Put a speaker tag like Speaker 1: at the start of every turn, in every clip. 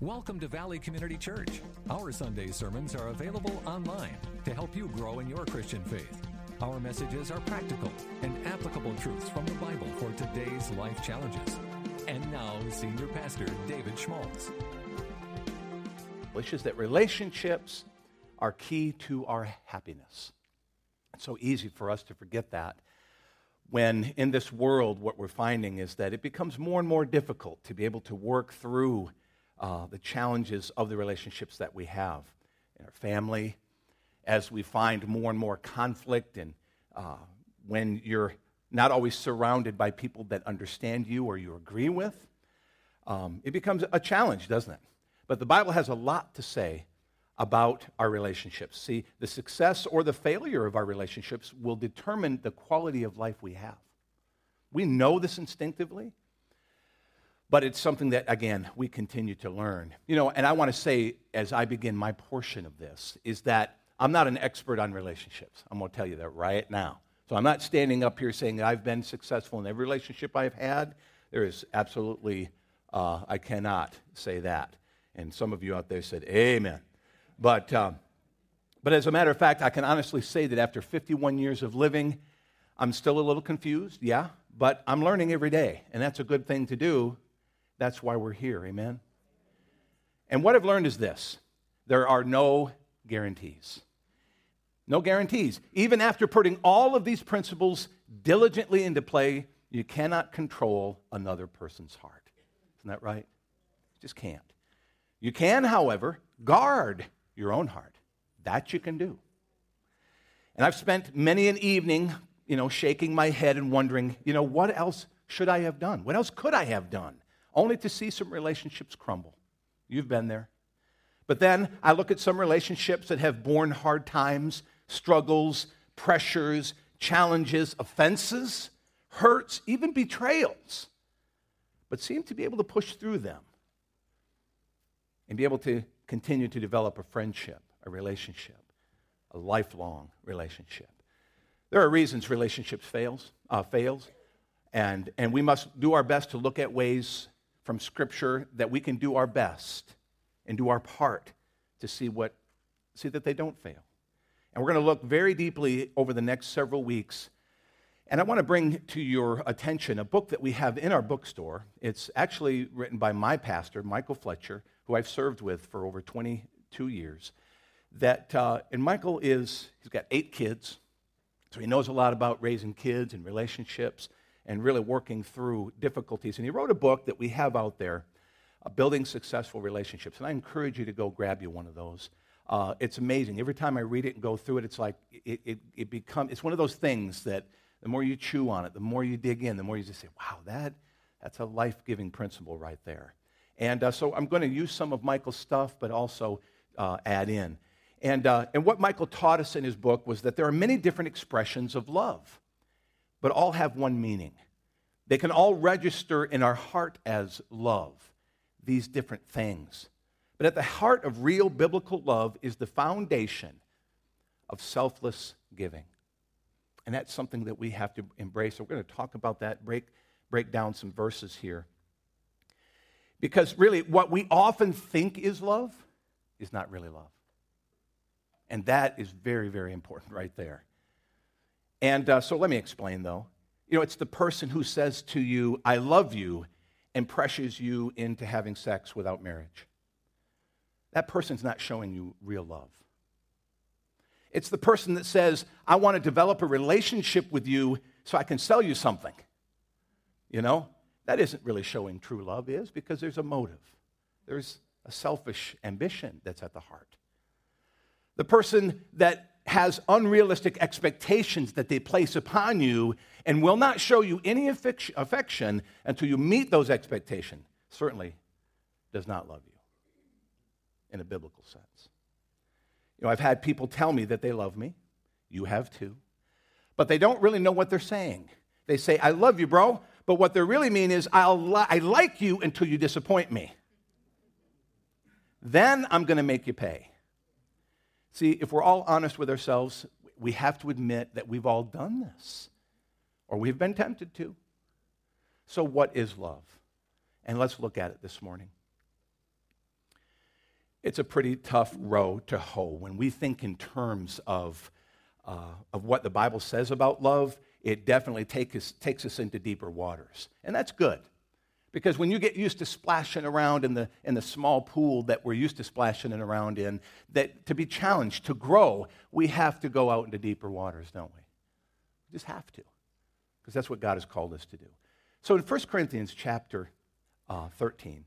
Speaker 1: Welcome to Valley Community Church. Our Sunday sermons are available online to help you grow in your Christian faith. Our messages are practical and applicable truths from the Bible for today's life challenges. And now, Senior Pastor David Schmaltz.
Speaker 2: Which is that relationships are key to our happiness. It's so easy for us to forget that when in this world, what we're finding is that it becomes more and more difficult to be able to work through uh, the challenges of the relationships that we have in our family, as we find more and more conflict, and uh, when you're not always surrounded by people that understand you or you agree with, um, it becomes a challenge, doesn't it? But the Bible has a lot to say about our relationships. See, the success or the failure of our relationships will determine the quality of life we have. We know this instinctively, but it's something that, again, we continue to learn. You know, and I want to say, as I begin my portion of this, is that I'm not an expert on relationships. I'm going to tell you that right now. So I'm not standing up here saying that I've been successful in every relationship I've had. There is absolutely, uh, I cannot say that. And some of you out there said, Amen. But, um, but as a matter of fact, I can honestly say that after 51 years of living, I'm still a little confused, yeah, but I'm learning every day, and that's a good thing to do. That's why we're here, amen? And what I've learned is this there are no guarantees. No guarantees. Even after putting all of these principles diligently into play, you cannot control another person's heart. Isn't that right? You just can't. You can, however, guard your own heart. That you can do. And I've spent many an evening, you know, shaking my head and wondering, you know, what else should I have done? What else could I have done? Only to see some relationships crumble. You've been there. But then I look at some relationships that have borne hard times, struggles, pressures, challenges, offenses, hurts, even betrayals, but seem to be able to push through them and be able to continue to develop a friendship, a relationship, a lifelong relationship. There are reasons relationships fails, uh, fails, and, and we must do our best to look at ways from Scripture that we can do our best and do our part to see what see that they don't fail. And we're going to look very deeply over the next several weeks. And I want to bring to your attention a book that we have in our bookstore. It's actually written by my pastor, Michael Fletcher who I've served with for over 22 years. That, uh, and Michael is, he's got eight kids, so he knows a lot about raising kids and relationships and really working through difficulties. And he wrote a book that we have out there, uh, Building Successful Relationships. And I encourage you to go grab you one of those. Uh, it's amazing. Every time I read it and go through it, it's like it, it, it becomes, it's one of those things that the more you chew on it, the more you dig in, the more you just say, wow, that, that's a life giving principle right there. And uh, so I'm going to use some of Michael's stuff, but also uh, add in. And, uh, and what Michael taught us in his book was that there are many different expressions of love, but all have one meaning. They can all register in our heart as love, these different things. But at the heart of real biblical love is the foundation of selfless giving. And that's something that we have to embrace. So we're going to talk about that, break, break down some verses here. Because really, what we often think is love is not really love. And that is very, very important right there. And uh, so let me explain, though. You know, it's the person who says to you, I love you, and pressures you into having sex without marriage. That person's not showing you real love. It's the person that says, I want to develop a relationship with you so I can sell you something. You know? That isn't really showing true love, is because there's a motive. There's a selfish ambition that's at the heart. The person that has unrealistic expectations that they place upon you and will not show you any affection until you meet those expectations certainly does not love you in a biblical sense. You know, I've had people tell me that they love me. You have too. But they don't really know what they're saying. They say, I love you, bro, but what they really mean is, I'll li- I like you until you disappoint me. Then I'm going to make you pay. See, if we're all honest with ourselves, we have to admit that we've all done this, or we've been tempted to. So, what is love? And let's look at it this morning. it's a pretty tough row to hoe. When we think in terms of, uh, of what the Bible says about love, it definitely take us, takes us into deeper waters. And that's good. Because when you get used to splashing around in the, in the small pool that we're used to splashing around in, that to be challenged, to grow, we have to go out into deeper waters, don't we? We just have to. Because that's what God has called us to do. So in 1 Corinthians chapter uh, 13,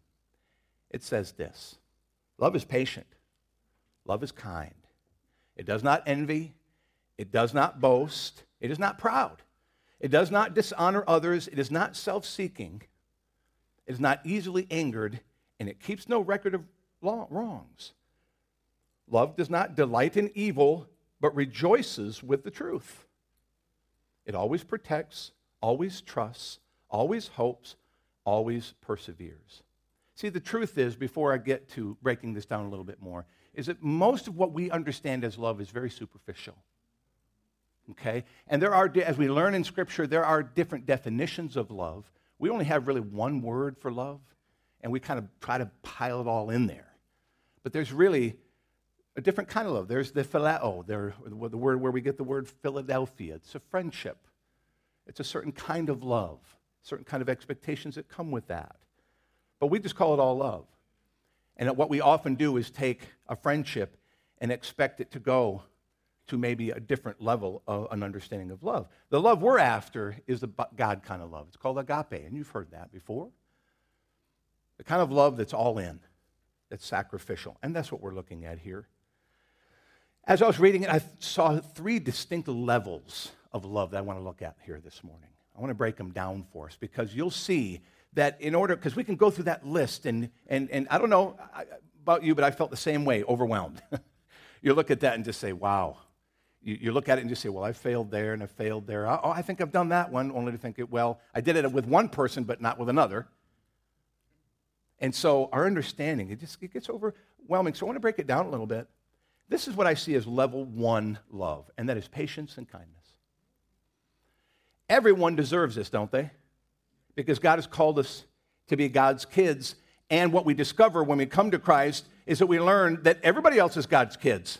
Speaker 2: it says this Love is patient, love is kind. It does not envy, it does not boast, it is not proud, it does not dishonor others, it is not self seeking, is not easily angered, and it keeps no record of wrongs. Love does not delight in evil, but rejoices with the truth. It always protects, always trusts, always hopes, always perseveres. See, the truth is, before I get to breaking this down a little bit more, is that most of what we understand as love is very superficial. Okay? And there are, as we learn in Scripture, there are different definitions of love. We only have really one word for love, and we kind of try to pile it all in there. But there's really a different kind of love. There's the phileo, there, the word where we get the word Philadelphia. It's a friendship. It's a certain kind of love, certain kind of expectations that come with that. But we just call it all love. And what we often do is take a friendship and expect it to go to maybe a different level of an understanding of love. The love we're after is the God kind of love. It's called agape, and you've heard that before. The kind of love that's all in, that's sacrificial. And that's what we're looking at here. As I was reading it, I saw three distinct levels of love that I want to look at here this morning. I want to break them down for us because you'll see that in order, because we can go through that list, and, and, and I don't know about you, but I felt the same way, overwhelmed. you look at that and just say, wow. You, you, look at it and just say, well, I failed there and I failed there. Oh, I think I've done that one, only to think it, well, I did it with one person, but not with another. And so our understanding, it just it gets overwhelming. So I want to break it down a little bit. This is what I see as level one love, and that is patience and kindness. Everyone deserves this, don't they? because God has called us to be God's kids. And what we discover when we come to Christ is that we learn that everybody else is God's kids.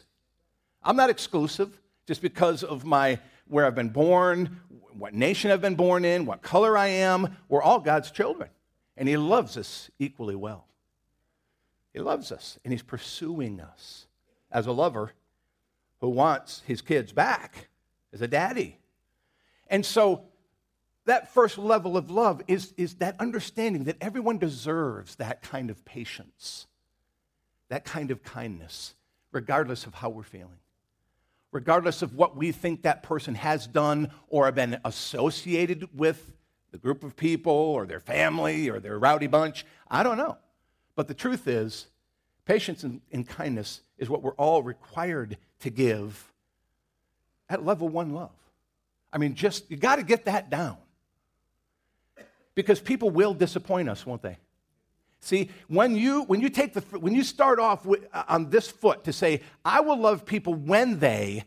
Speaker 2: I'm not exclusive just because of my where I've been born, what nation I've been born in, what color I am. We're all God's children. And He loves us equally well. He loves us, and He's pursuing us as a lover who wants his kids back as a daddy. And so that first level of love is, is that understanding that everyone deserves that kind of patience, that kind of kindness, regardless of how we're feeling, regardless of what we think that person has done or have been associated with the group of people or their family or their rowdy bunch. I don't know. But the truth is, patience and, and kindness is what we're all required to give at level one love. I mean, just, you got to get that down. Because people will disappoint us, won't they? See, when you, when you, take the, when you start off with, uh, on this foot to say, I will love people when they,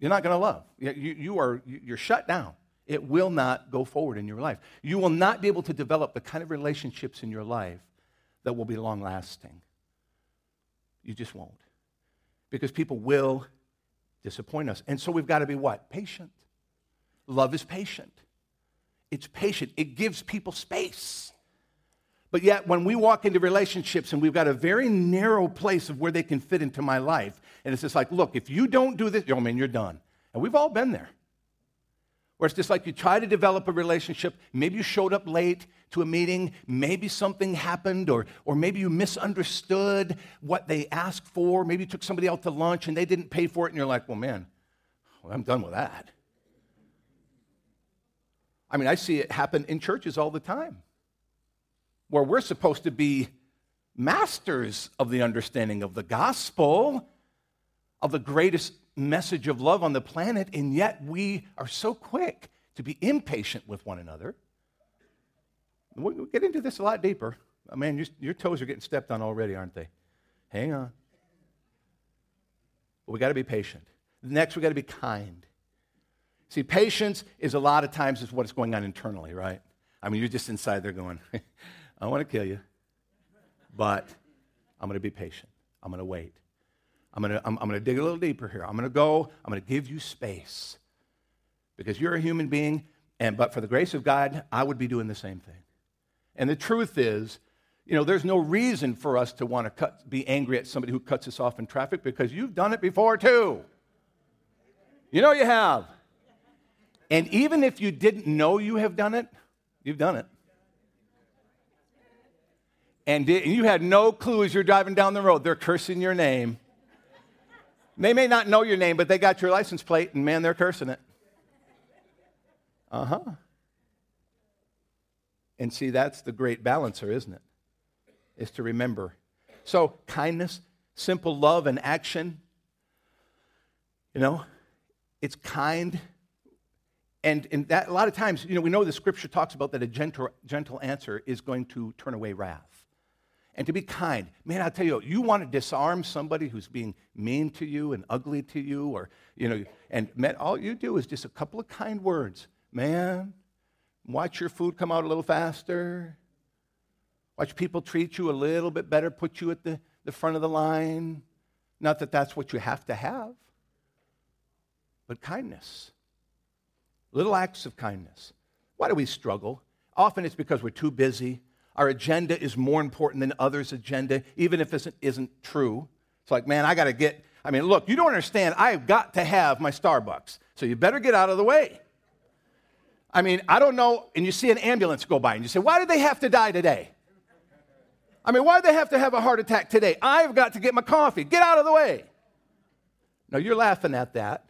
Speaker 2: you're not going to love. You, you are, you're shut down. It will not go forward in your life. You will not be able to develop the kind of relationships in your life that will be long lasting. You just won't. Because people will disappoint us. And so we've got to be what? Patient. Love is patient. It's patient, it gives people space. But yet, when we walk into relationships and we've got a very narrow place of where they can fit into my life, and it's just like, look, if you don't do this, oh man, you're done. And we've all been there. Where it's just like you try to develop a relationship, maybe you showed up late to a meeting, maybe something happened, or, or maybe you misunderstood what they asked for, maybe you took somebody out to lunch and they didn't pay for it, and you're like, well, man, well, I'm done with that. I mean, I see it happen in churches all the time where we're supposed to be masters of the understanding of the gospel, of the greatest message of love on the planet, and yet we are so quick to be impatient with one another. We'll get into this a lot deeper. Oh, man, your, your toes are getting stepped on already, aren't they? Hang on. But we got to be patient. Next, we got to be kind. See, patience is a lot of times is what's going on internally, right? I mean, you're just inside there going, I want to kill you, but I'm going to be patient. I'm going to wait. I'm going to, I'm, I'm going to dig a little deeper here. I'm going to go. I'm going to give you space because you're a human being. And, but for the grace of God, I would be doing the same thing. And the truth is, you know, there's no reason for us to want to cut, be angry at somebody who cuts us off in traffic because you've done it before too. You know you have. And even if you didn't know you have done it, you've done it. And you had no clue as you're driving down the road, they're cursing your name. They may not know your name, but they got your license plate, and man, they're cursing it. Uh huh. And see, that's the great balancer, isn't it? Is to remember. So, kindness, simple love and action, you know, it's kind. And, and that, a lot of times, you know, we know the scripture talks about that a gentle, gentle answer is going to turn away wrath. And to be kind. Man, I'll tell you, you want to disarm somebody who's being mean to you and ugly to you, or, you know, and man, all you do is just a couple of kind words. Man, watch your food come out a little faster. Watch people treat you a little bit better, put you at the, the front of the line. Not that that's what you have to have, but kindness. Little acts of kindness. Why do we struggle? Often it's because we're too busy. Our agenda is more important than others' agenda, even if it isn't true. It's like, man, I got to get, I mean, look, you don't understand. I've got to have my Starbucks. So you better get out of the way. I mean, I don't know. And you see an ambulance go by and you say, why did they have to die today? I mean, why did they have to have a heart attack today? I've got to get my coffee. Get out of the way. Now, you're laughing at that,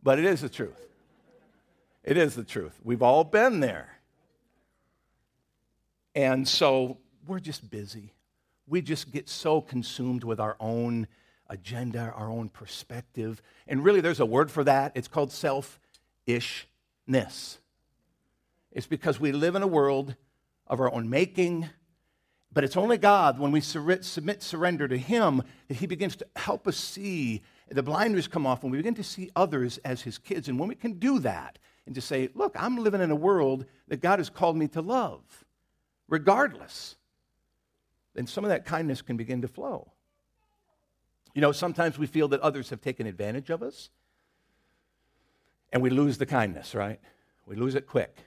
Speaker 2: but it is the truth. It is the truth. We've all been there. And so we're just busy. We just get so consumed with our own agenda, our own perspective. And really, there's a word for that. It's called selfishness. It's because we live in a world of our own making, but it's only God, when we submit surrender to Him, that He begins to help us see the blinders come off and we begin to see others as His kids. And when we can do that and to say, look, I'm living in a world that God has called me to love, regardless, then some of that kindness can begin to flow. You know, sometimes we feel that others have taken advantage of us and we lose the kindness, right? We lose it quick.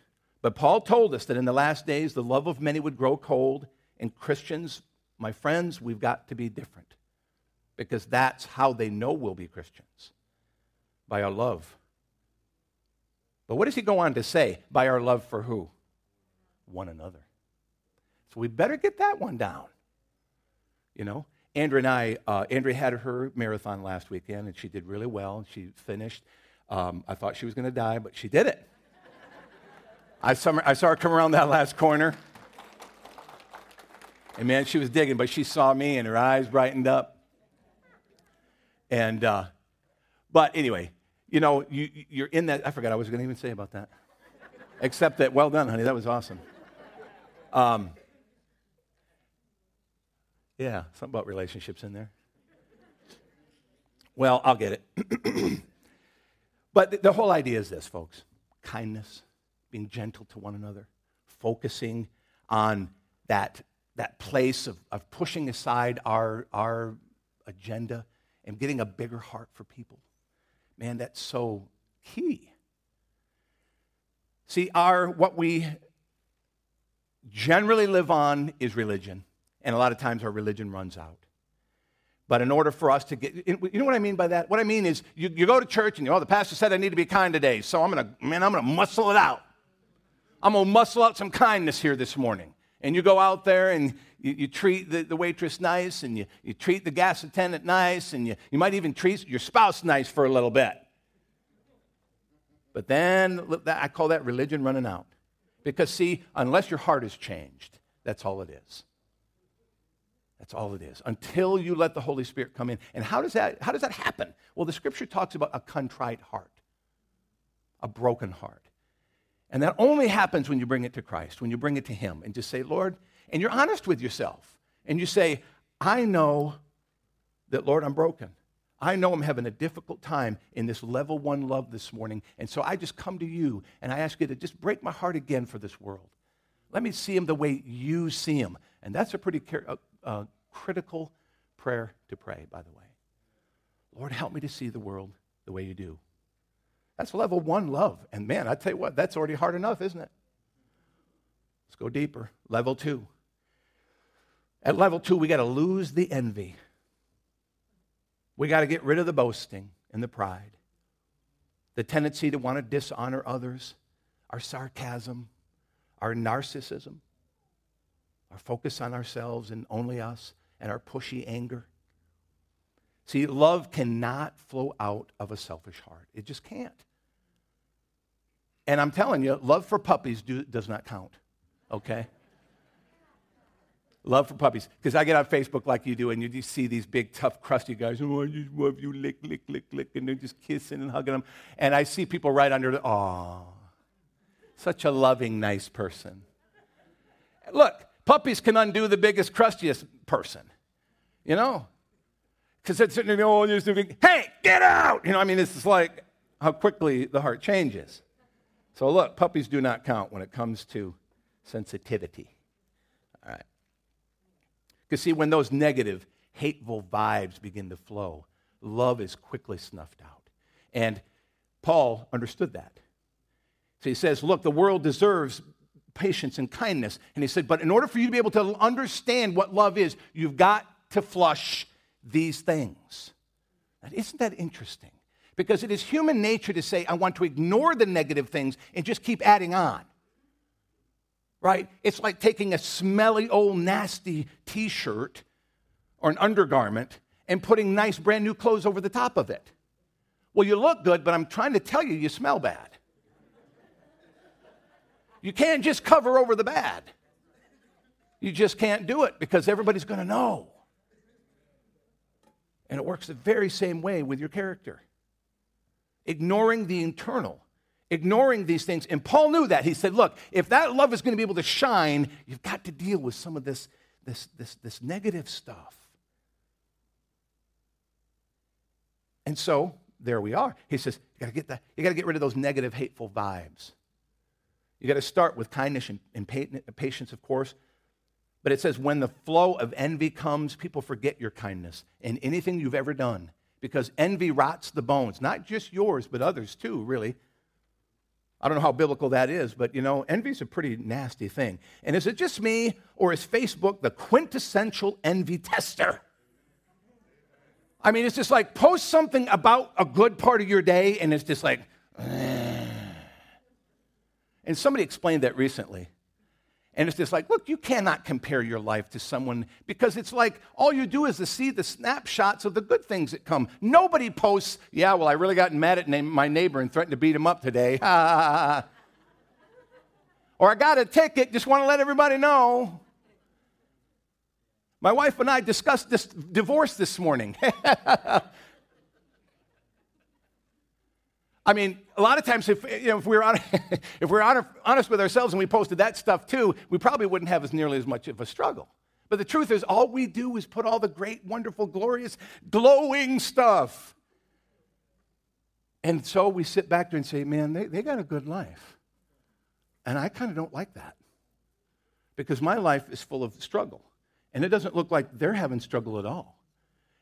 Speaker 2: But Paul told us that in the last days the love of many would grow cold, and Christians, my friends, we've got to be different because that's how they know we'll be Christians by our love. But what does he go on to say? By our love for who? One another. So we better get that one down. You know, Andrea and I, uh, Andrea had her marathon last weekend and she did really well. She finished. Um, I thought she was going to die, but she did it. I saw, her, I saw her come around that last corner. And man, she was digging, but she saw me and her eyes brightened up. And, uh, but anyway, you know, you, you're in that. I forgot I was going to even say about that. Except that, well done, honey. That was awesome. Um, yeah, something about relationships in there. Well, I'll get it. but the whole idea is this, folks kindness, being gentle to one another, focusing on that, that place of, of pushing aside our, our agenda and getting a bigger heart for people. Man, that's so key. See, our what we generally live on is religion. And a lot of times our religion runs out. But in order for us to get, you know what I mean by that? What I mean is you, you go to church and you, oh, the pastor said I need to be kind today, so I'm gonna, man, I'm gonna muscle it out. I'm gonna muscle out some kindness here this morning. And you go out there and you, you treat the, the, waitress nice and you, you treat the gas attendant nice and you, you might even treat your spouse nice for a little bit. But then I call that religion running out. Because, see, unless your heart is changed, that's all it is. That's all it is. Until you let the Holy Spirit come in. And how does that, how does that happen? Well, the scripture talks about a contrite heart, a broken heart. And that only happens when you bring it to Christ, when you bring it to Him and just say, Lord, and you're honest with yourself. And you say, I know that, Lord, I'm broken. I know I'm having a difficult time in this level one love this morning. And so I just come to you and I ask you to just break my heart again for this world. Let me see him the way you see him. And that's a pretty uh, critical prayer to pray, by the way. Lord, help me to see the world the way you do. That's level one love. And man, I tell you what, that's already hard enough, isn't it? Let's go deeper. Level two. At level two, we got to lose the envy. We got to get rid of the boasting and the pride, the tendency to want to dishonor others, our sarcasm, our narcissism, our focus on ourselves and only us, and our pushy anger. See, love cannot flow out of a selfish heart. It just can't. And I'm telling you, love for puppies do, does not count, okay? Love for puppies. Because I get on Facebook like you do, and you just see these big, tough, crusty guys. Oh, I just love you, lick, lick, lick, lick. And they're just kissing and hugging them. And I see people right under the, oh, such a loving, nice person. Look, puppies can undo the biggest, crustiest person, you know? Because it's sitting there, oh, just thinking, hey, get out! You know, I mean, it's just like how quickly the heart changes. So look, puppies do not count when it comes to sensitivity. All right. Because see, when those negative, hateful vibes begin to flow, love is quickly snuffed out. And Paul understood that. So he says, look, the world deserves patience and kindness. And he said, but in order for you to be able to understand what love is, you've got to flush these things. Now, isn't that interesting? Because it is human nature to say, I want to ignore the negative things and just keep adding on. Right? It's like taking a smelly, old, nasty t shirt or an undergarment and putting nice, brand new clothes over the top of it. Well, you look good, but I'm trying to tell you, you smell bad. You can't just cover over the bad. You just can't do it because everybody's going to know. And it works the very same way with your character. Ignoring the internal, ignoring these things. And Paul knew that. He said, Look, if that love is going to be able to shine, you've got to deal with some of this, this, this, this negative stuff. And so there we are. He says, you gotta get that, you gotta get rid of those negative, hateful vibes. You gotta start with kindness and, patience, of course, but it says, when the flow of envy comes, people forget your kindness and anything you've ever done because envy rots the bones, not just yours, but others too, really. I don't know how biblical that is, but you know, envy is a pretty nasty thing. And is it just me, or is Facebook the quintessential envy tester? I mean, it's just like post something about a good part of your day, and it's just like, eh, and somebody explained that recently. And it's just like, look, you cannot compare your life to someone because it's like all you do is to see the snapshots of the good things that come. Nobody posts, yeah, well, I really got mad at my neighbor and threatened to beat him up today. or I got a ticket, just want to let everybody know. My wife and I discussed this divorce this morning. I mean, a lot of times, if, you know, if we were, on, if we are honest with ourselves and we posted that stuff too, we probably wouldn't have as nearly as much of a struggle. But the truth is, all we do is put all the great, wonderful, glorious, glowing stuff. And so we sit back there and say, man, they, they got a good life. And I kind of don't like that because my life is full of struggle. And it doesn't look like they're having struggle at all.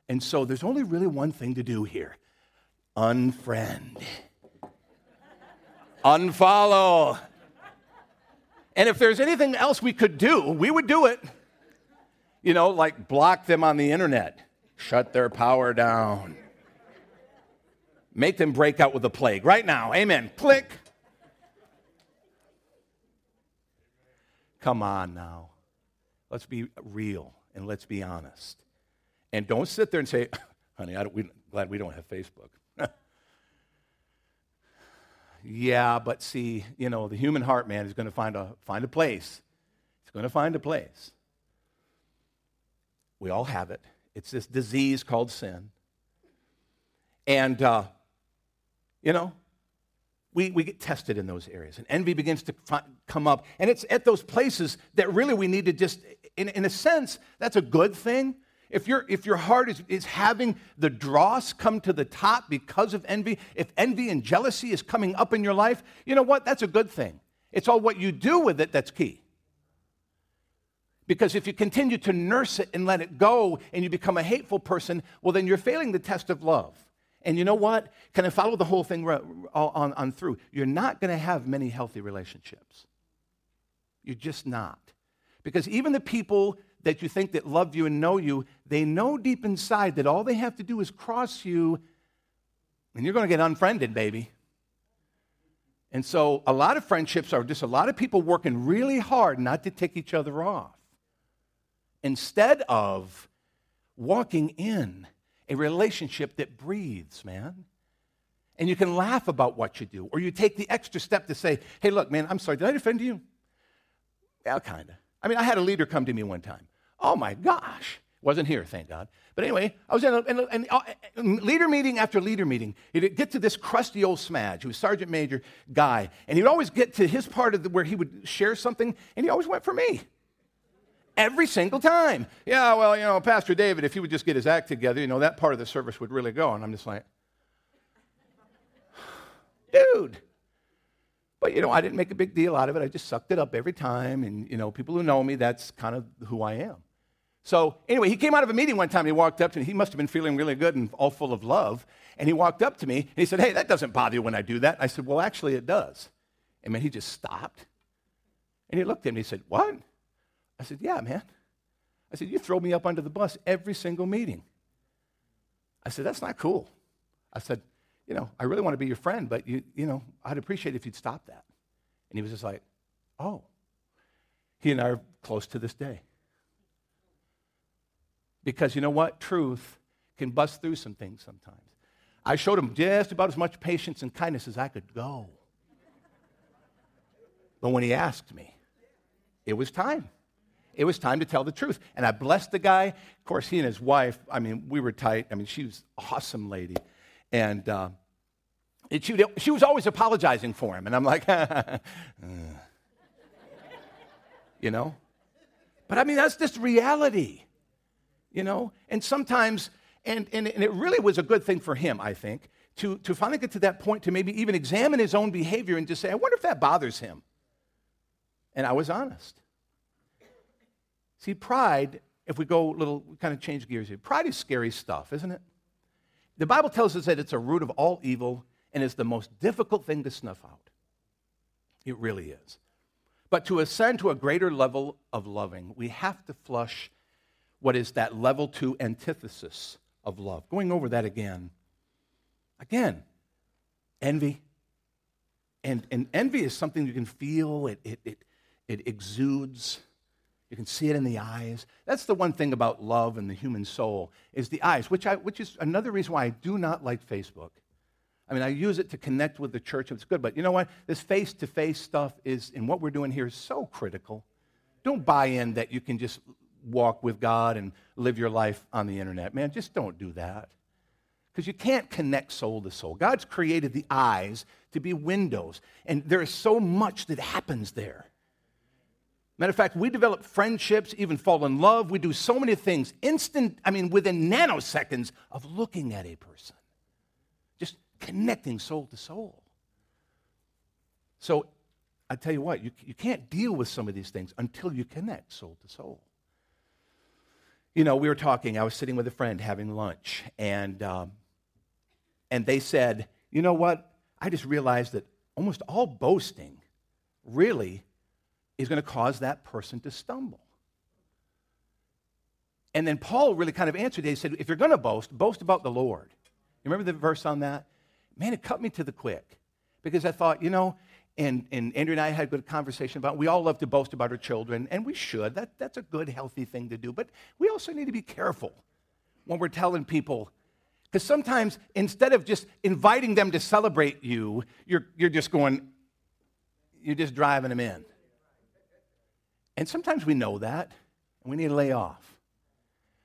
Speaker 2: And so there's only really one thing to do here unfriend unfollow. And if there's anything else we could do, we would do it. You know, like block them on the internet, shut their power down, make them break out with the plague right now. Amen. Click. Come on now. Let's be real and let's be honest. And don't sit there and say, honey, I am glad we don't have Facebook. Yeah, but see, you know, the human heart, man, is going to find a, find a place. It's going to find a place. We all have it. It's this disease called sin. And, uh, you know, we, we get tested in those areas. And envy begins to fi- come up. And it's at those places that really we need to just, in, in a sense, that's a good thing if, you if your heart is, is having the dross come to the top because of envy, if envy and jealousy is coming up in your life, you know what? That's a good thing. It's all what you do with it that's key. Because if you continue to nurse it and let it go and you become a hateful person, well, then you're failing the test of love. And you know what? Can I follow the whole thing on, on through? You're not going to have many healthy relationships. You're just not. Because even the people that you think that love you and know you, they know deep inside that all they have to do is cross you and you're going to get unfriended, baby. And so a lot of friendships are just a lot of people working really hard not to tick each other off instead of walking in a relationship that breathes, man. And you can laugh about what you do, or you take the extra step to say, hey, look, man, I'm sorry, did I offend you? Yeah, kind of. I mean, I had a leader come to me one time. Oh my gosh. Wasn't here, thank God. But anyway, I was in a, in a, in a leader meeting after leader meeting. He'd get to this crusty old smudge, who was sergeant major guy, and he'd always get to his part of the, where he would share something, and he always went for me. Every single time. Yeah, well, you know, Pastor David, if he would just get his act together, you know, that part of the service would really go. And I'm just like, dude. But, you know, I didn't make a big deal out of it. I just sucked it up every time. And, you know, people who know me, that's kind of who I am. So, anyway, he came out of a meeting one time and he walked up to me. He must have been feeling really good and all full of love. And he walked up to me and he said, Hey, that doesn't bother you when I do that. I said, Well, actually, it does. And man, he just stopped. And he looked at me and he said, What? I said, Yeah, man. I said, You throw me up under the bus every single meeting. I said, That's not cool. I said, You know, I really want to be your friend, but you, you know, I'd appreciate if you'd stop that. And he was just like, Oh. He and I are close to this day. Because you know what? Truth can bust through some things sometimes. I showed him just about as much patience and kindness as I could go. But when he asked me, it was time. It was time to tell the truth. And I blessed the guy. Of course, he and his wife, I mean, we were tight. I mean, she was an awesome lady. And uh, it, she, she, was always apologizing for him. And I'm like, you know? But I mean, that's just reality, you know? And sometimes, and, and, and it really was a good thing for him, I think, to, to finally get to that point to maybe even examine his own behavior and just say, I wonder if that bothers him. And I was honest. See, pride, if we go a little, kind of change gears here, pride is scary stuff, isn't it? The Bible tells us that it's a root of all evil and is the most difficult thing to snuff out. It really is. But to ascend to a greater level of loving, we have to flush what is that level two antithesis of love. Going over that again. Again, envy. And, and envy is something you can feel, it, it, it, it exudes. You can see it in the eyes. That's the one thing about love and the human soul is the eyes, which, I, which is another reason why I do not like Facebook. I mean, I use it to connect with the church, it's good, but you know what? This face to face stuff is, and what we're doing here is so critical. Don't buy in that you can just walk with God and live your life on the internet. Man, just don't do that. Because you can't connect soul to soul. God's created the eyes to be windows, and there is so much that happens there. Matter of fact, we develop friendships, even fall in love. We do so many things instant, I mean, within nanoseconds of looking at a person, just connecting soul to soul. So I tell you what, you, you can't deal with some of these things until you connect soul to soul. You know, we were talking, I was sitting with a friend having lunch, and, um, and they said, You know what? I just realized that almost all boasting really is going to cause that person to stumble. And then Paul really kind of answered it. He said, If you're going to boast, boast about the Lord. You remember the verse on that? Man, it cut me to the quick because I thought, you know, and, and Andrew and I had a good conversation about we all love to boast about our children, and we should. That, that's a good, healthy thing to do. But we also need to be careful when we're telling people, because sometimes instead of just inviting them to celebrate you, you're, you're just going, you're just driving them in. And sometimes we know that, and we need to lay off.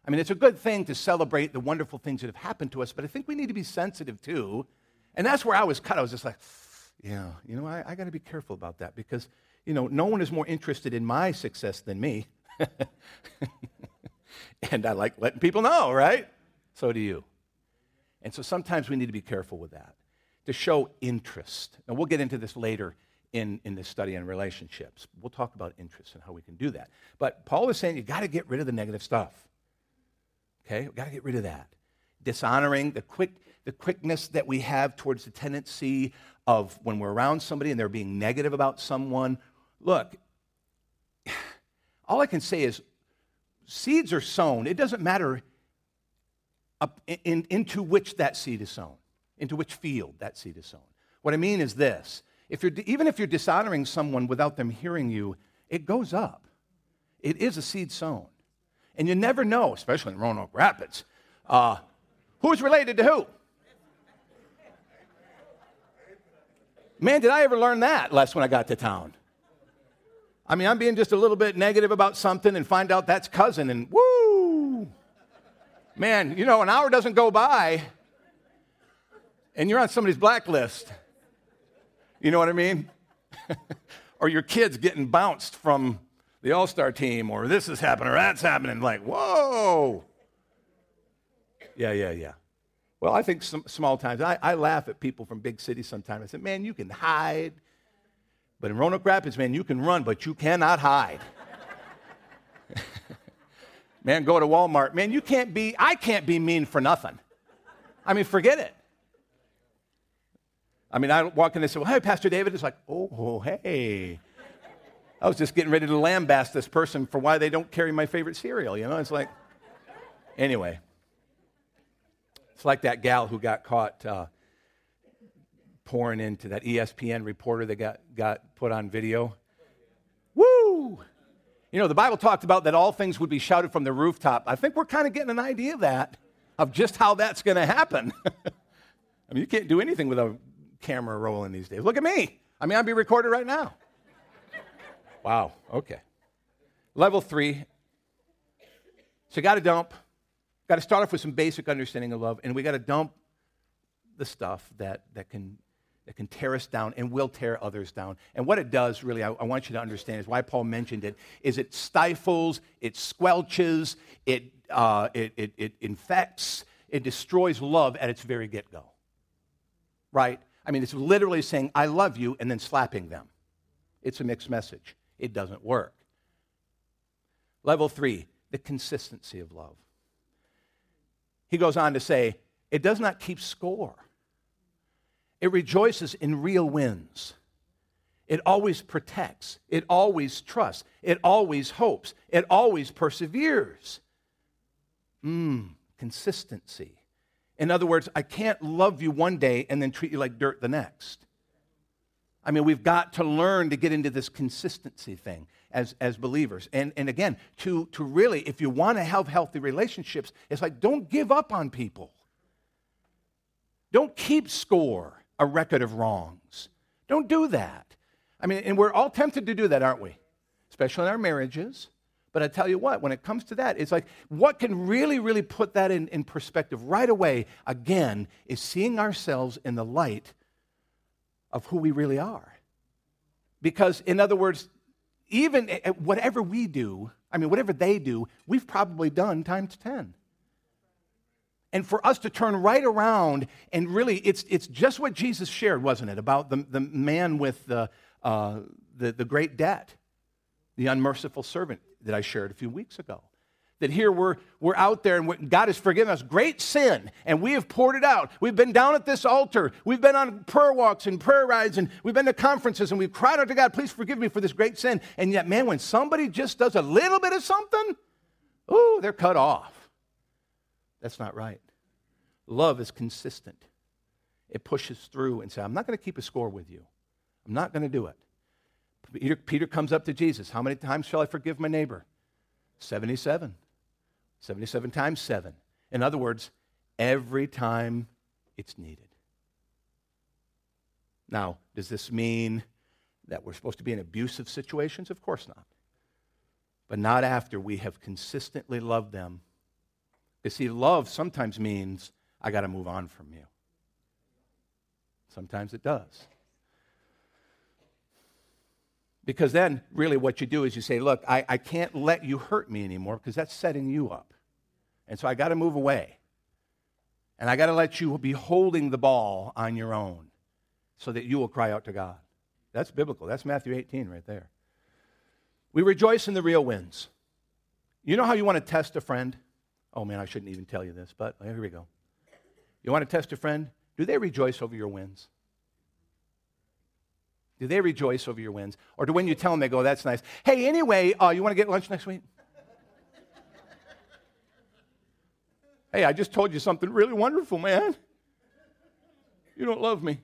Speaker 2: I mean, it's a good thing to celebrate the wonderful things that have happened to us, but I think we need to be sensitive too. And that's where I was cut. I was just like, yeah, you know, I, I got to be careful about that because, you know, no one is more interested in my success than me. and I like letting people know, right? So do you. And so sometimes we need to be careful with that, to show interest. And we'll get into this later in, in this study on relationships. We'll talk about interest and how we can do that. But Paul is saying you got to get rid of the negative stuff. Okay? we got to get rid of that. Dishonoring, the, quick, the quickness that we have towards the tendency of when we're around somebody and they're being negative about someone. Look, all I can say is seeds are sown. It doesn't matter in, in, into which that seed is sown, into which field that seed is sown. What I mean is this if you're, even if you're dishonoring someone without them hearing you, it goes up. It is a seed sown. And you never know, especially in Roanoke Rapids, uh, who's related to who. Man, did I ever learn that less when I got to town. I mean, I'm being just a little bit negative about something and find out that's cousin, and woo! Man, you know, an hour doesn't go by and you're on somebody's blacklist. You know what I mean? or your kid's getting bounced from the All Star team, or this is happening, or that's happening. Like, whoa. Yeah, yeah, yeah. Well, I think some small times, I, I laugh at people from big cities sometimes. I say, man, you can hide. But in Roanoke Rapids, man, you can run, but you cannot hide. man, go to Walmart. Man, you can't be, I can't be mean for nothing. I mean, forget it. I mean, I walk in and say, well, hey, Pastor David. It's like, oh, hey. I was just getting ready to lambaste this person for why they don't carry my favorite cereal. You know, it's like, anyway. It's like that gal who got caught uh, pouring into that ESPN reporter that got, got put on video. Woo! You know, the Bible talked about that all things would be shouted from the rooftop. I think we're kind of getting an idea of that, of just how that's going to happen. I mean, you can't do anything with a camera rolling these days. Look at me. I mean, I'd be recorded right now. wow, okay. Level three. So you got to dump. Got to start off with some basic understanding of love, and we got to dump the stuff that, that, can, that can tear us down and will tear others down. And what it does, really, I, I want you to understand, is why Paul mentioned it, is it stifles, it squelches, it, uh, it, it, it infects, it destroys love at its very get go. Right? I mean, it's literally saying, I love you, and then slapping them. It's a mixed message. It doesn't work. Level three, the consistency of love. He goes on to say, it does not keep score, it rejoices in real wins. It always protects. It always trusts. It always hopes. It always perseveres. Mmm, consistency. In other words, I can't love you one day and then treat you like dirt the next. I mean, we've got to learn to get into this consistency thing as, as believers. And, and again, to, to really, if you want to have healthy relationships, it's like don't give up on people. Don't keep score, a record of wrongs. Don't do that. I mean, and we're all tempted to do that, aren't we? Especially in our marriages. But I tell you what, when it comes to that, it's like what can really, really put that in, in perspective right away, again, is seeing ourselves in the light of who we really are. Because, in other words, even whatever we do, I mean, whatever they do, we've probably done times 10. And for us to turn right around and really, it's, it's just what Jesus shared, wasn't it? About the, the man with the, uh, the, the great debt, the unmerciful servant that I shared a few weeks ago. That here we're, we're out there and God has forgiven us great sin and we have poured it out. We've been down at this altar. We've been on prayer walks and prayer rides and we've been to conferences and we've cried out to God, please forgive me for this great sin. And yet, man, when somebody just does a little bit of something, ooh, they're cut off. That's not right. Love is consistent, it pushes through and says, I'm not going to keep a score with you, I'm not going to do it. Peter, Peter comes up to Jesus. How many times shall I forgive my neighbor? 77. 77 times 7. In other words, every time it's needed. Now, does this mean that we're supposed to be in abusive situations? Of course not. But not after we have consistently loved them. You see, love sometimes means I got to move on from you. Sometimes it does. Because then, really, what you do is you say, Look, I, I can't let you hurt me anymore because that's setting you up. And so I got to move away. And I got to let you be holding the ball on your own so that you will cry out to God. That's biblical. That's Matthew 18 right there. We rejoice in the real wins. You know how you want to test a friend? Oh man, I shouldn't even tell you this, but here we go. You want to test a friend? Do they rejoice over your wins? Do they rejoice over your wins? Or do when you tell them, they go, that's nice. Hey, anyway, uh, you want to get lunch next week? hey, I just told you something really wonderful, man. You don't love me.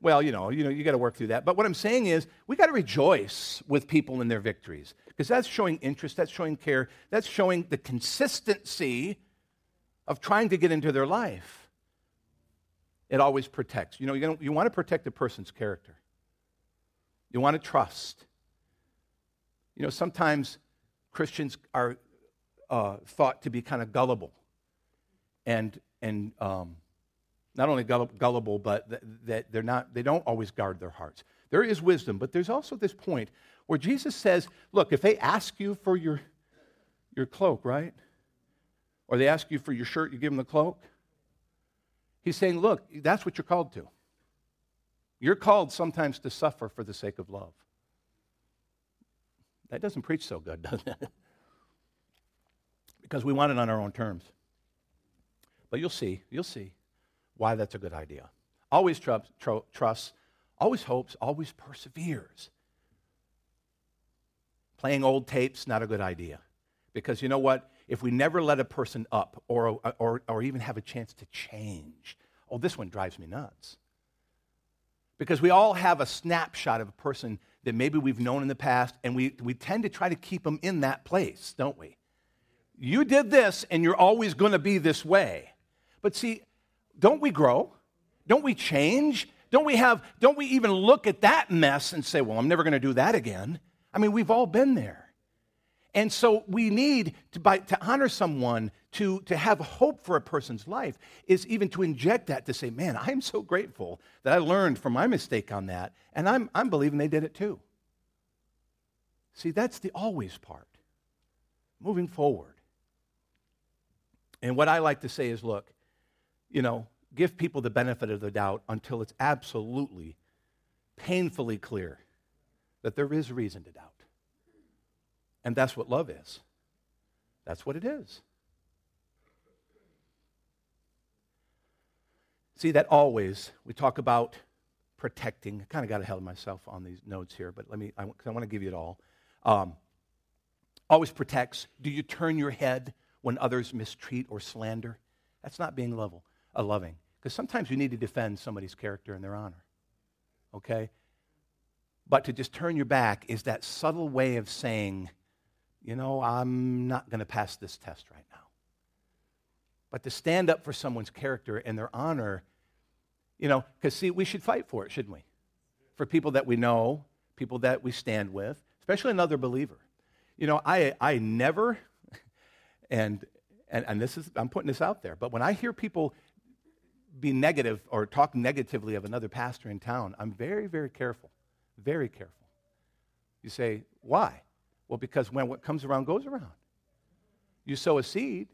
Speaker 2: Well, you know, you know, you got to work through that. But what I'm saying is, we got to rejoice with people in their victories because that's showing interest, that's showing care, that's showing the consistency of trying to get into their life. It always protects. You know, you, you want to protect a person's character. You want to trust. You know, sometimes Christians are uh, thought to be kind of gullible and, and um, not only gullible, but that they're not, they don't always guard their hearts. There is wisdom, but there's also this point where Jesus says, look, if they ask you for your, your cloak, right? Or they ask you for your shirt, you give them the cloak. He's saying, look, that's what you're called to. You're called sometimes to suffer for the sake of love. That doesn't preach so good, does it? because we want it on our own terms. But you'll see, you'll see why that's a good idea. Always tr- tr- trusts, always hopes, always perseveres. Playing old tapes, not a good idea. Because you know what? If we never let a person up or, or, or even have a chance to change, oh, this one drives me nuts. Because we all have a snapshot of a person that maybe we've known in the past, and we, we tend to try to keep them in that place, don't we? You did this, and you're always going to be this way. But see, don't we grow? Don't we change? Don't we have, don't we even look at that mess and say, well, I'm never going to do that again? I mean, we've all been there. And so we need to, by, to honor someone, to, to have hope for a person's life, is even to inject that to say, man, I'm so grateful that I learned from my mistake on that, and I'm, I'm believing they did it too. See, that's the always part. Moving forward. And what I like to say is look, you know, give people the benefit of the doubt until it's absolutely, painfully clear that there is reason to doubt. And that's what love is. That's what it is. See, that always, we talk about protecting. I kind of got ahead of myself on these notes here, but let me, I, I want to give you it all. Um, always protects. Do you turn your head when others mistreat or slander? That's not being level, a loving. Because sometimes you need to defend somebody's character and their honor. Okay? But to just turn your back is that subtle way of saying, you know, I'm not going to pass this test right now. But to stand up for someone's character and their honor, you know, because see, we should fight for it, shouldn't we? For people that we know, people that we stand with, especially another believer. You know, I, I never, and, and, and this is, I'm putting this out there, but when I hear people be negative or talk negatively of another pastor in town, I'm very, very careful. Very careful. You say, why? Well, because when what comes around goes around. You sow a seed.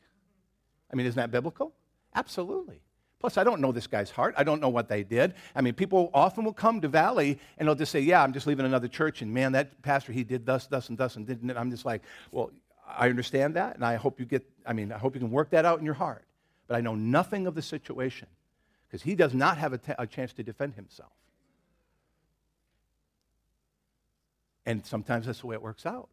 Speaker 2: I mean, isn't that biblical? Absolutely. Plus, I don't know this guy's heart. I don't know what they did. I mean, people often will come to Valley and they'll just say, Yeah, I'm just leaving another church, and man, that pastor, he did thus, thus, and thus, and didn't it? I'm just like, Well, I understand that, and I hope you get, I mean, I hope you can work that out in your heart. But I know nothing of the situation because he does not have a, t- a chance to defend himself. And sometimes that's the way it works out.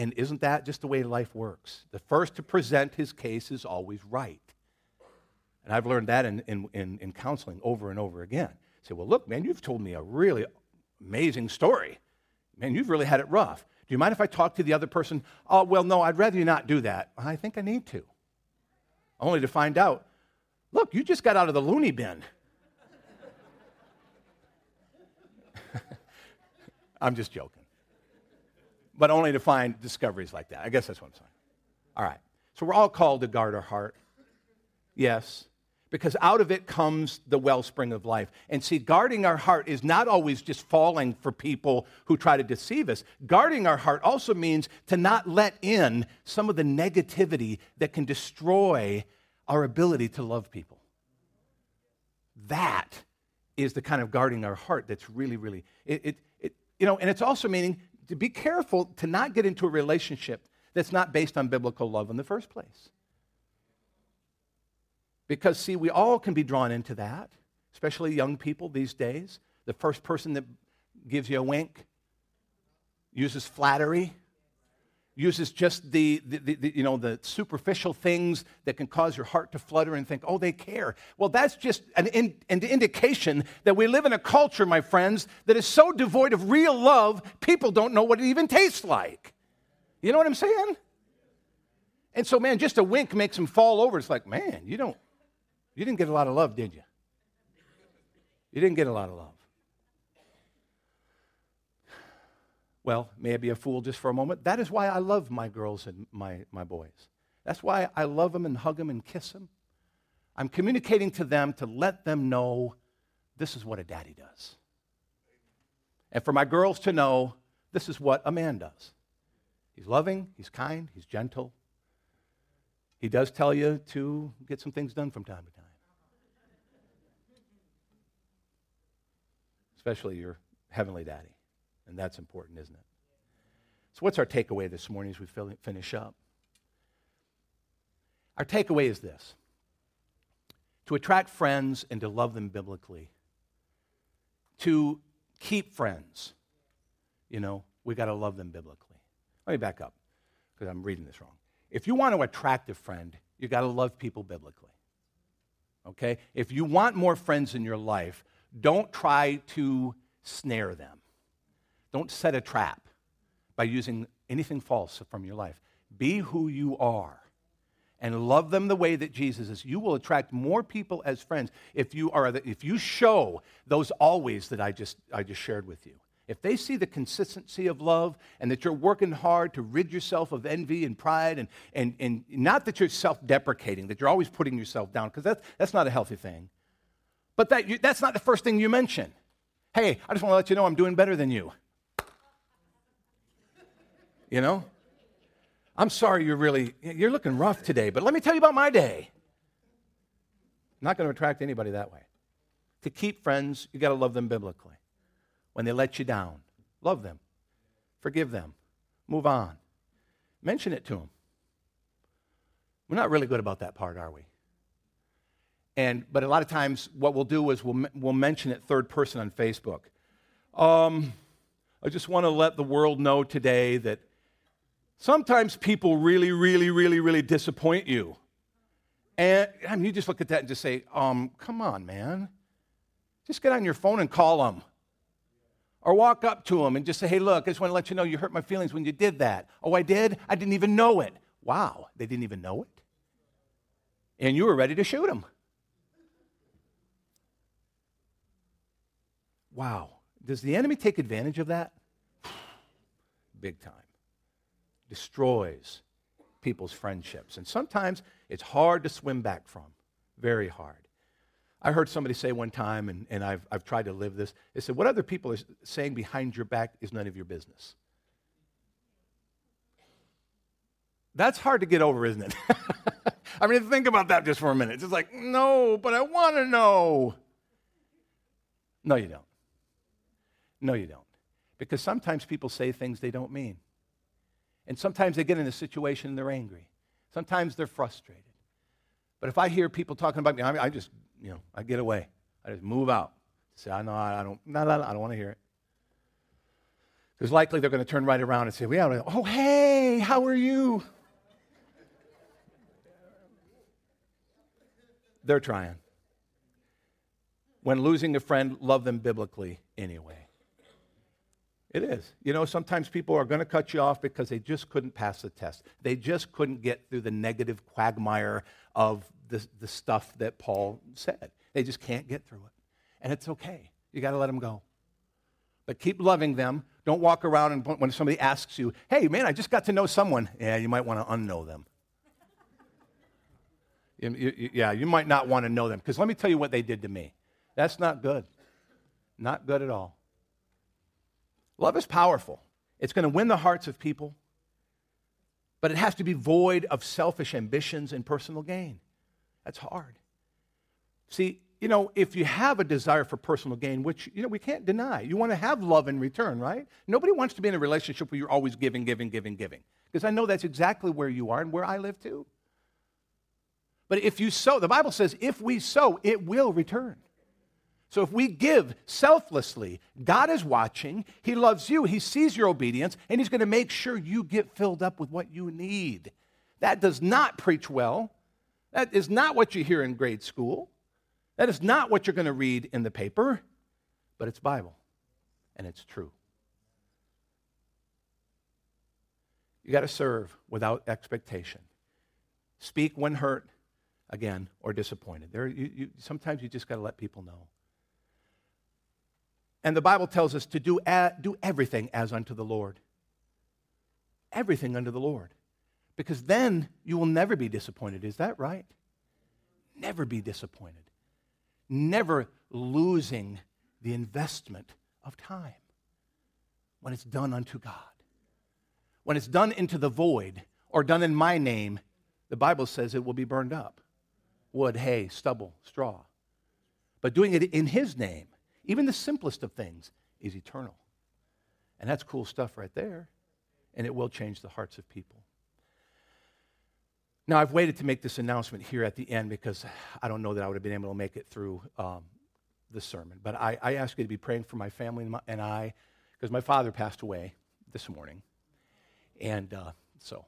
Speaker 2: And isn't that just the way life works? The first to present his case is always right. And I've learned that in, in, in, in counseling over and over again. I Say, well, look, man, you've told me a really amazing story. Man, you've really had it rough. Do you mind if I talk to the other person? Oh, well, no, I'd rather you not do that. I think I need to. Only to find out, look, you just got out of the loony bin. I'm just joking but only to find discoveries like that. I guess that's what I'm saying. All right. So we're all called to guard our heart. Yes. Because out of it comes the wellspring of life. And see, guarding our heart is not always just falling for people who try to deceive us. Guarding our heart also means to not let in some of the negativity that can destroy our ability to love people. That is the kind of guarding our heart that's really, really, it, it, it, you know, and it's also meaning to be careful to not get into a relationship that's not based on biblical love in the first place. Because, see, we all can be drawn into that, especially young people these days. The first person that gives you a wink uses flattery, uses just the, the, the, the, you know, the superficial things that can cause your heart to flutter and think, oh, they care. Well, that's just an, in, an indication that we live in a culture, my friends, that is so devoid of real love, people don't know what it even tastes like. You know what I'm saying? And so, man, just a wink makes them fall over. It's like, man, you don't, you didn't get a lot of love, did you? You didn't get a lot of love. Well, may I be a fool just for a moment? That is why I love my girls and my, my boys. That's why I love them and hug them and kiss them. I'm communicating to them to let them know this is what a daddy does. And for my girls to know this is what a man does. He's loving, he's kind, he's gentle. He does tell you to get some things done from time to time. Especially your heavenly daddy. And that's important, isn't it? So, what's our takeaway this morning as we finish up? Our takeaway is this to attract friends and to love them biblically, to keep friends, you know, we got to love them biblically. Let me back up because I'm reading this wrong. If you want to attract a friend, you got to love people biblically. Okay? If you want more friends in your life, don't try to snare them. Don't set a trap by using anything false from your life. Be who you are and love them the way that Jesus is. You will attract more people as friends if you are the, if you show those always that I just I just shared with you. If they see the consistency of love and that you're working hard to rid yourself of envy and pride, and, and, and not that you're self deprecating, that you're always putting yourself down, because that's, that's not a healthy thing. But that you, that's not the first thing you mention. Hey, I just want to let you know I'm doing better than you. You know? I'm sorry you're really, you're looking rough today, but let me tell you about my day. not going to attract anybody that way. To keep friends, you got to love them biblically. When they let you down, love them, forgive them, move on. Mention it to them. We're not really good about that part, are we? And, but a lot of times, what we'll do is we'll, we'll mention it third person on Facebook. Um, I just want to let the world know today that Sometimes people really, really, really, really disappoint you. And I mean, you just look at that and just say, um, come on, man. Just get on your phone and call them. Or walk up to them and just say, hey, look, I just want to let you know you hurt my feelings when you did that. Oh, I did? I didn't even know it. Wow, they didn't even know it? And you were ready to shoot them. Wow. Does the enemy take advantage of that? Big time destroys people's friendships. And sometimes it's hard to swim back from, very hard. I heard somebody say one time, and, and I've, I've tried to live this. They said, What other people are saying behind your back is none of your business. That's hard to get over, isn't it? I mean, think about that just for a minute. It's like, no, but I want to know. No, you don't. No, you don't. Because sometimes people say things they don't mean. And sometimes they get in a situation and they're angry. Sometimes they're frustrated. But if I hear people talking about me, I, I just, you know, I get away. I just move out. Say, I know, I don't, I don't want to hear it. Because likely they're going to turn right around and say, yeah, oh, hey, how are you? They're trying. When losing a friend, love them biblically anyway. It is. You know, sometimes people are going to cut you off because they just couldn't pass the test. They just couldn't get through the negative quagmire of the, the stuff that Paul said. They just can't get through it. And it's okay. You got to let them go. But keep loving them. Don't walk around and when somebody asks you, hey, man, I just got to know someone, yeah, you might want to unknow them. you, you, yeah, you might not want to know them. Because let me tell you what they did to me. That's not good. Not good at all. Love is powerful, it's going to win the hearts of people, but it has to be void of selfish ambitions and personal gain. That's hard. See, you know, if you have a desire for personal gain, which, you know, we can't deny, you want to have love in return, right? Nobody wants to be in a relationship where you're always giving, giving, giving, giving. Because I know that's exactly where you are and where I live too. But if you sow, the Bible says, if we sow, it will return. So if we give selflessly, God is watching. He loves you. He sees your obedience, and He's going to make sure you get filled up with what you need. That does not preach well. That is not what you hear in grade school. That is not what you're going to read in the paper, but it's Bible, and it's true. You got to serve without expectation. Speak when hurt, again, or disappointed. There, you, you, sometimes you just got to let people know. And the Bible tells us to do, a, do everything as unto the Lord. Everything unto the Lord. Because then you will never be disappointed. Is that right? Never be disappointed. Never losing the investment of time when it's done unto God. When it's done into the void or done in my name, the Bible says it will be burned up wood, hay, stubble, straw. But doing it in His name, even the simplest of things, is eternal. And that's cool stuff right there. And it will change the hearts of people. Now, I've waited to make this announcement here at the end because I don't know that I would have been able to make it through um, the sermon. But I, I, ask you to be praying for my family and, my, and I, because my father passed away this morning. And uh, so,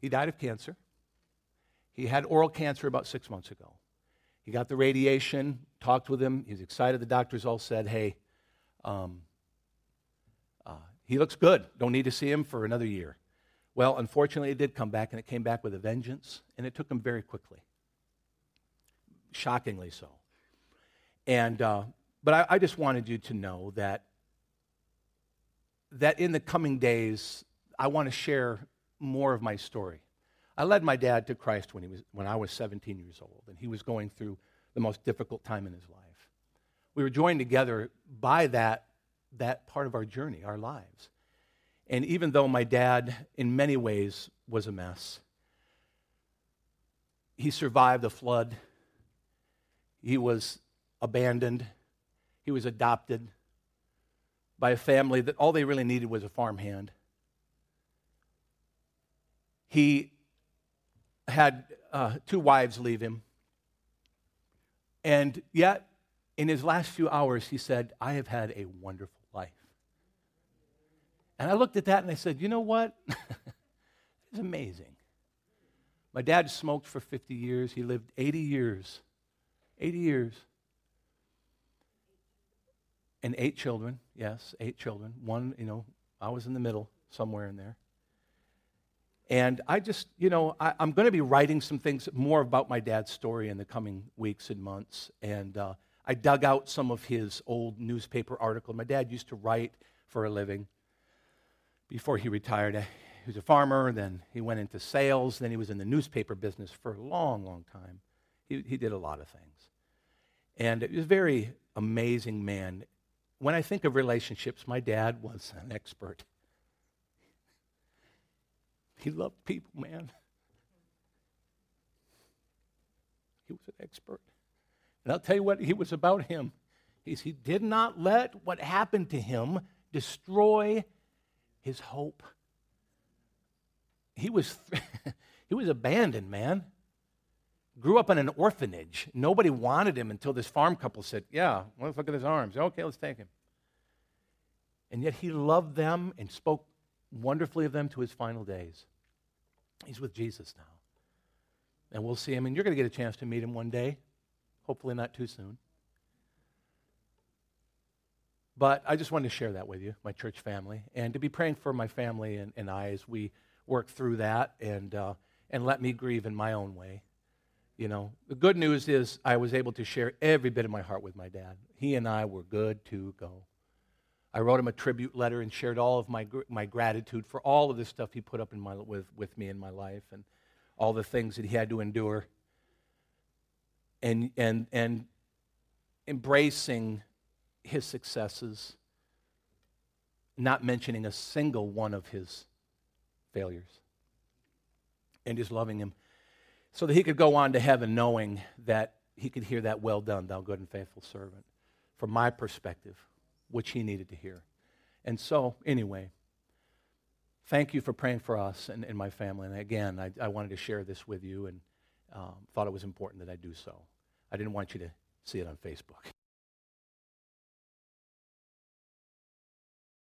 Speaker 2: he died of cancer. He had oral cancer about six months ago. He got the radiation, talked with him. He's excited. The doctors all said, hey, um, uh, he looks good. Don't need to see him for another year. Well, unfortunately, it did come back, and it came back with a vengeance, and it took him very quickly. Shockingly so. And, uh, but I, I just wanted you to know that, that in the coming days, I want to share more of my story. I led my dad to Christ when, he was, when I was 17 years old, and he was going through the most difficult time in his life. We were joined together by that, that part of our journey, our lives. And even though my dad, in many ways, was a mess, he survived a flood. He was abandoned. He was adopted by a family that all they really needed was a farmhand. He had uh, two wives leave him. And yet, in his last few hours, he said, I have had a wonderful life. And I looked at that and I said, you know what? it's amazing. My dad smoked for 50 years. He lived 80 years. 80 years. And eight children. Yes, eight children. One, you know, I was in the middle, somewhere in there. And I just, you know, I, am going to be writing some things more about my dad's story in the coming weeks and months. And uh, I dug out some of his old newspaper articles. My dad used to write for a living before he retired. He was a farmer, then he went into sales, then he was in the newspaper business for a long, long time. He, he did a lot of things. And he was a very amazing man. When I think of relationships, my dad was an expert. He loved people, man. He was an expert. And I'll tell you what he was about him. He did not let what happened to him destroy his hope. He was, he was abandoned, man. Grew up in an orphanage. Nobody wanted him until this farm couple said, Yeah, let's look at his arms. Okay, let's take him. And yet he loved them and spoke wonderfully of them to his final days. He's with Jesus now. And we'll see him, and you're going to get a chance to meet him one day, hopefully not too soon. But I just wanted to share that with you, my church family, and to be praying for my family and, and I as we work through that and, uh, and let me grieve in my own way. You know, the good news is I was able to share every bit of my heart with my dad. He and I were good to go. I wrote him a tribute letter and shared all of my, my gratitude for all of the stuff he put up in my, with, with me in my life and all the things that he had to endure. And, and, and embracing his successes, not mentioning a single one of his failures, and just loving him. so that he could go on to heaven knowing that he could hear that, well done, thou good and faithful servant, from my perspective, which he needed to hear. And so, anyway, thank you for praying for us and, and my family. And again, I, I, wanted to share this with you and um, thought it was important that I do so. I didn't want you to see it on Facebook.